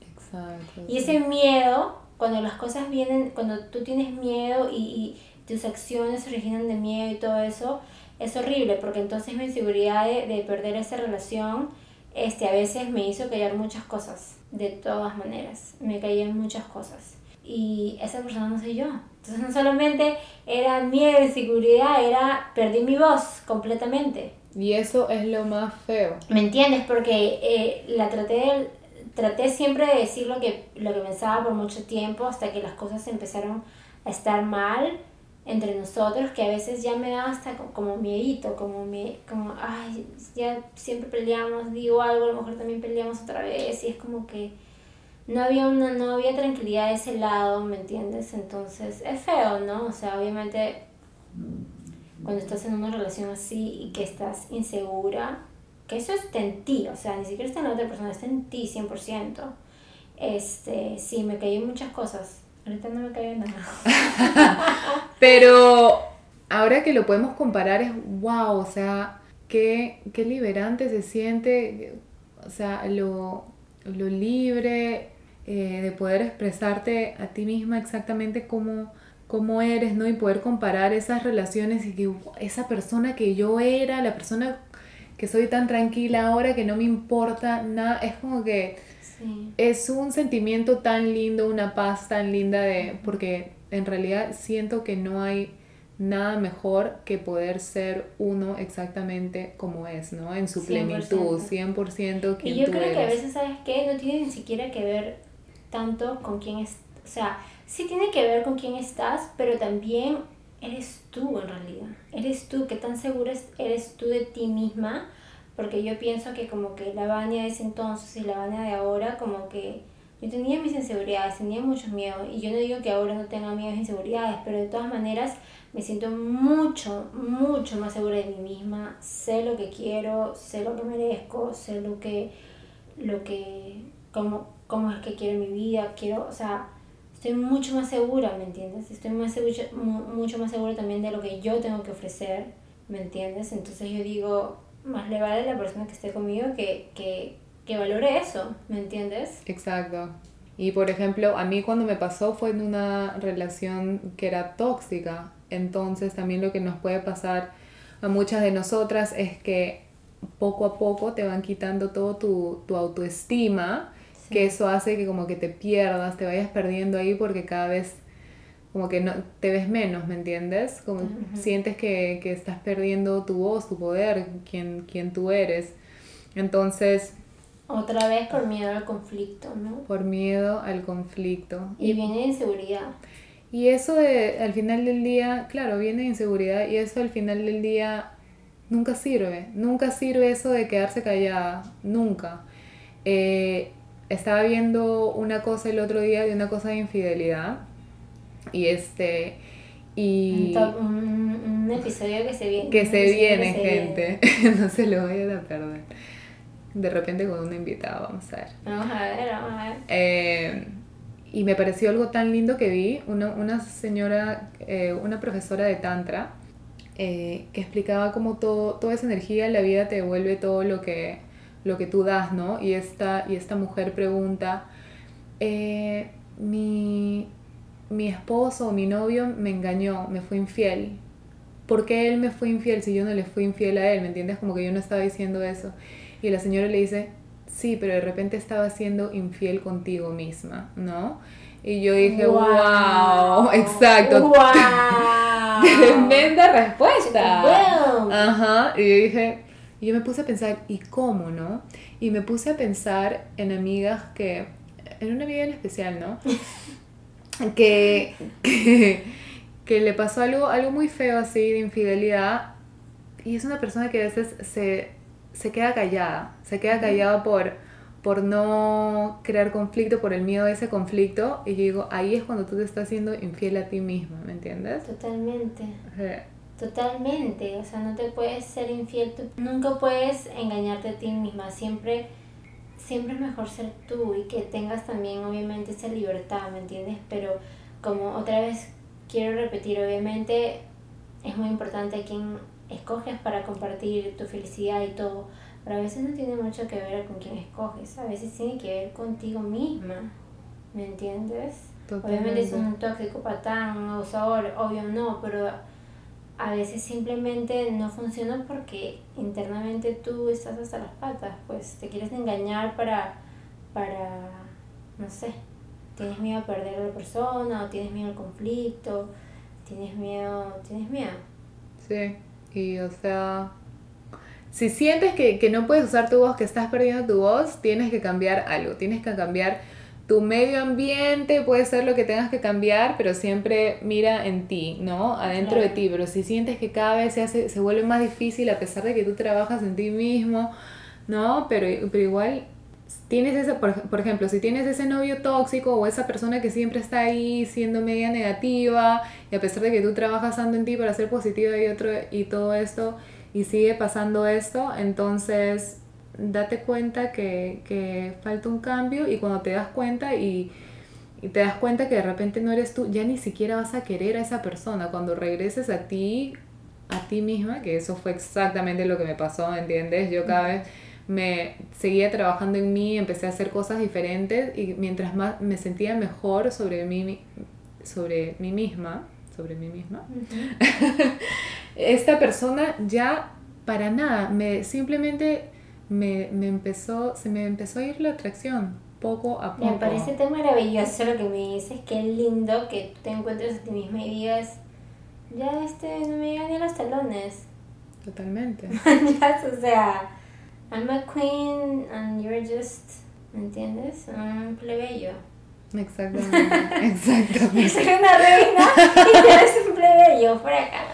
[SPEAKER 2] Exacto.
[SPEAKER 1] Y ese miedo, cuando las cosas vienen, cuando tú tienes miedo y, y tus acciones se originan de miedo y todo eso, es horrible porque entonces mi inseguridad de, de perder esa relación este, a veces me hizo callar muchas cosas, de todas maneras, me caían muchas cosas. Y esa persona no soy yo. Entonces no solamente era miedo, inseguridad, era perdí mi voz completamente.
[SPEAKER 2] Y eso es lo más feo.
[SPEAKER 1] ¿Me entiendes? Porque eh, la traté de- traté siempre de decir lo que, lo que pensaba por mucho tiempo hasta que las cosas empezaron a estar mal entre nosotros, que a veces ya me daba hasta co- como miedito, como, mi, como, ay, ya siempre peleamos, digo algo, a lo mejor también peleamos otra vez, y es como que no había, una, no había tranquilidad de ese lado, ¿me entiendes? Entonces es feo, ¿no? O sea, obviamente cuando estás en una relación así y que estás insegura, que eso está en ti, o sea, ni siquiera está en la otra persona, está en ti 100%. Este, sí, me caí en muchas cosas. Ahorita no me cayó en nada. [laughs]
[SPEAKER 2] Pero ahora que lo podemos comparar es wow, o sea, qué, qué liberante se siente, o sea, lo, lo libre eh, de poder expresarte a ti misma exactamente como cómo eres, ¿no? Y poder comparar esas relaciones y que "Wow, esa persona que yo era, la persona que soy tan tranquila ahora que no me importa nada, es como que
[SPEAKER 1] Sí.
[SPEAKER 2] es un sentimiento tan lindo, una paz tan linda de porque en realidad siento que no hay nada mejor que poder ser uno exactamente como es, ¿no? En su
[SPEAKER 1] 100%.
[SPEAKER 2] plenitud, 100% quien
[SPEAKER 1] Y yo
[SPEAKER 2] tú
[SPEAKER 1] creo que a veces, ¿sabes qué? No tiene ni siquiera que ver tanto con quién es. O sea, sí tiene que ver con quién estás, pero también eres tú en realidad. Eres tú, qué tan segura es- eres tú de ti misma. Porque yo pienso que como que la Vania de ese entonces y la Vania de ahora, como que yo tenía mis inseguridades, tenía muchos miedos. Y yo no digo que ahora no tenga miedos e inseguridades, pero de todas maneras me siento mucho, mucho más segura de mí misma. Sé lo que quiero, sé lo que merezco, sé lo que, lo que, cómo, cómo es que quiero mi vida, quiero, o sea, estoy mucho más segura, ¿me entiendes? Estoy más segura, mu- mucho más segura también de lo que yo tengo que ofrecer, ¿me entiendes? Entonces yo digo, más le vale a la persona que esté conmigo que, que, que valore eso, ¿me entiendes?
[SPEAKER 2] Exacto. Y por ejemplo, a mí cuando me pasó fue en una relación que era tóxica. Entonces también lo que nos puede pasar a muchas de nosotras es que poco a poco te van quitando todo tu, tu autoestima,
[SPEAKER 1] Sí.
[SPEAKER 2] que eso hace que como que te pierdas, te vayas perdiendo ahí porque cada vez como que no te ves menos, ¿me entiendes? Como
[SPEAKER 1] Ujú.
[SPEAKER 2] sientes que, que estás perdiendo tu voz, tu poder, quién, quién tú eres. Entonces,
[SPEAKER 1] Otra vez por miedo al conflicto, ¿no?
[SPEAKER 2] por miedo al conflicto.
[SPEAKER 1] Y viene de inseguridad.
[SPEAKER 2] Y eso de, al final del día, claro, viene de inseguridad y eso al final del día nunca sirve. Nunca sirve eso de quedarse callada. Nunca. Eh, estaba viendo una cosa el otro día de una cosa de infidelidad. Y este. Y.
[SPEAKER 1] Un, un- episodio que se viene.
[SPEAKER 2] Que se viene,
[SPEAKER 1] que se
[SPEAKER 2] gente. [laughs] no se lo vayan a perder. De repente con una invitada, vamos a ver.
[SPEAKER 1] Vamos a ver, vamos a ver.
[SPEAKER 2] Eh, y me pareció algo tan lindo que vi, una, una señora, eh, una profesora de Tantra, eh, que explicaba cómo todo, toda esa energía en la vida te devuelve todo lo que, lo que tú das, ¿no? Y esta, y esta mujer pregunta, eh, mi, mi esposo o mi novio me engañó, me fue infiel. ¿Por qué él me fue infiel si yo no le fui infiel a él? ¿Me entiendes? Como que yo no estaba diciendo eso. Y la señora le dice, sí, pero de repente estaba siendo infiel contigo misma, ¿no? Y yo dije, wow, [laughs] exacto.
[SPEAKER 1] ¡Wow! [laughs]
[SPEAKER 2] Tremenda respuesta.
[SPEAKER 1] Wow.
[SPEAKER 2] Ajá. Y yo dije, Y yo me puse a pensar, ¿y cómo, no? Y me puse a pensar en amigas que, en una amiga en especial, ¿no? [laughs] que, que, que le pasó algo, algo muy feo así de infidelidad. Y es una persona que a veces se, se queda callada, se queda callada por, por no crear conflicto, por el miedo de ese conflicto. Y yo digo, ahí es cuando tú te estás siendo infiel a ti mismo, ¿me entiendes?
[SPEAKER 1] Totalmente. Totalmente, o sea, no te puedes ser infiel, tú. Nunca puedes engañarte a ti misma, siempre, siempre es mejor ser tú y que tengas también obviamente esa libertad, ¿me entiendes? Pero como otra vez quiero repetir, obviamente es muy importante quién escoges para compartir tu felicidad y todo, pero a veces no tiene mucho que ver con quién escoges, a veces tiene que ver contigo misma, ¿me entiendes? Obviamente es un tóxico, patán, un abusador, obvio no, pero a veces simplemente no funciona porque internamente tú estás hasta las patas, pues te quieres engañar para, para, no sé, tienes miedo a perder a la persona o tienes miedo al conflicto, tienes miedo, tienes miedo.
[SPEAKER 2] Sí, y o sea, si sientes que, que no puedes usar tu voz, que estás perdiendo tu voz, tienes que cambiar algo, tienes que cambiar tu medio ambiente puede ser lo que tengas que cambiar, pero siempre mira en ti, ¿no? Adentro de ti. Pero si sientes que cada vez se, hace, se vuelve más difícil a pesar de que tú trabajas en ti mismo, ¿no? Pero, pero igual tienes ese, por, por, ejemplo, si tienes ese novio tóxico o esa persona que siempre está ahí siendo media negativa y a pesar de que tú trabajas en ti para ser positiva y otro y todo esto y sigue pasando esto, entonces date cuenta que, que, falta un cambio y cuando te das cuenta y, y, te das cuenta que de repente no eres tú, ya ni siquiera vas a querer a esa persona. Cuando regreses a ti, a ti misma, que eso fue exactamente lo que me pasó, ¿entiendes? Yo cada vez me seguía trabajando en mí, empecé a hacer cosas diferentes y mientras más me sentía mejor sobre mí, sobre mí misma, sobre mí misma, [laughs] esta persona ya para nada, me simplemente me, me, empezó, se me empezó a ir la atracción poco a poco.
[SPEAKER 1] Me parece tan maravilloso lo que me dices, qué lindo que te encuentres a ti misma y digas, ya este no me llegan ni a los talones.
[SPEAKER 2] Totalmente. [laughs]
[SPEAKER 1] o sea, I'm a queen and you're just, ¿me entiendes? Un plebeyo.
[SPEAKER 2] Exactamente, [laughs] exactamente. [laughs]
[SPEAKER 1] Soy una reina y tú eres un plebeyo, por acá.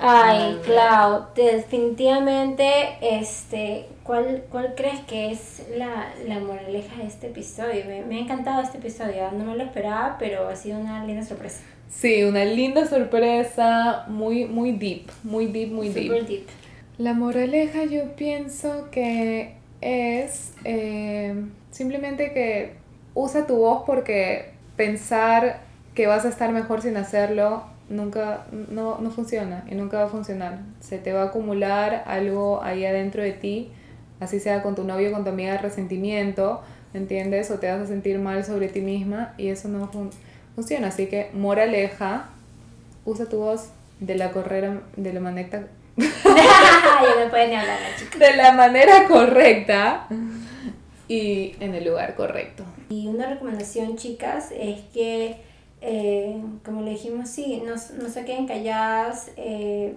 [SPEAKER 1] Ay, Clau, definitivamente, este, ¿cuál, ¿cuál crees que es la, la moraleja de este episodio? Me, me, ha encantado este episodio, no me lo esperaba, pero ha sido una linda sorpresa.
[SPEAKER 2] Sí, una linda sorpresa, muy, muy deep, muy deep, muy
[SPEAKER 1] Super deep.
[SPEAKER 2] La moraleja yo pienso que es eh, simplemente que usa tu voz porque pensar que vas a estar mejor sin hacerlo nunca, no, no funciona y nunca va a funcionar. Se te va a acumular algo ahí adentro de ti, así sea con tu novio, con tu amiga, resentimiento, ¿entiendes? O te vas a sentir mal sobre ti misma y eso no funciona. Así que, moraleja, usa tu voz de la correra, de la manera... [laughs] [laughs] De la manera correcta y en el lugar correcto.
[SPEAKER 1] Y una recomendación, chicas, es que eh, como le dijimos, sí, no, no se queden calladas, eh,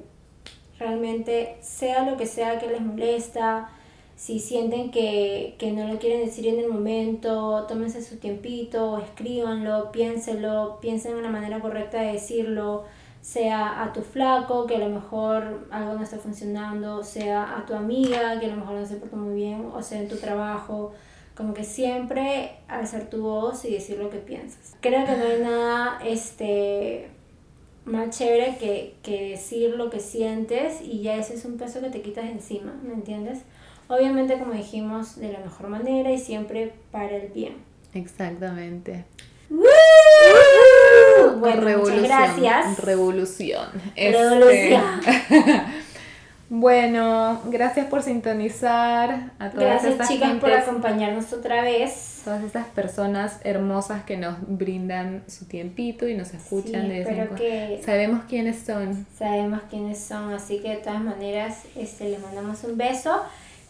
[SPEAKER 1] realmente sea lo que sea que les molesta, si sienten que, que, no lo quieren decir en el momento, tómense su tiempito, escríbanlo, piénselo, piensen en una manera correcta de decirlo, sea a tu flaco, que a lo mejor algo no está funcionando, sea a tu amiga, que a lo mejor no se portó muy bien, o sea en tu trabajo como que siempre alzar tu voz y decir lo que piensas. Creo que no hay nada este, más chévere que, que decir lo que sientes y ya ese es un peso que te quitas encima, ¿me entiendes? Obviamente, como dijimos, de la mejor manera y siempre para el bien.
[SPEAKER 2] Exactamente.
[SPEAKER 1] Bueno, Revolución, muchas gracias.
[SPEAKER 2] Revolución.
[SPEAKER 1] Revolución. [laughs]
[SPEAKER 2] Bueno, gracias por sintonizar a todas
[SPEAKER 1] gracias, chicas por acompañarnos otra vez.
[SPEAKER 2] Todas estas personas hermosas que nos brindan su tiempito y nos escuchan
[SPEAKER 1] sí, de que
[SPEAKER 2] Sabemos quiénes son.
[SPEAKER 1] Sabemos quiénes son, así que de todas maneras este, les mandamos un beso.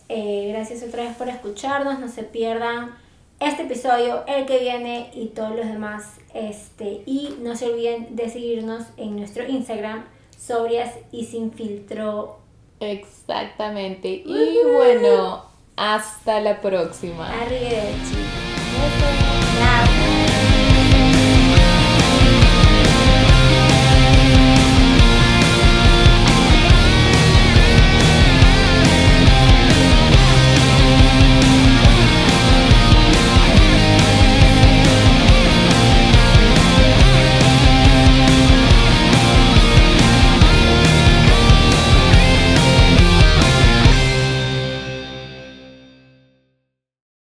[SPEAKER 1] Eh, gracias otra vez por escucharnos, no se pierdan este episodio, el que viene y todos los demás. Este, y no se olviden de seguirnos en nuestro Instagram, sobrias y sin filtro
[SPEAKER 2] Exactamente. Y bueno, hasta la próxima.
[SPEAKER 1] Arrivederci.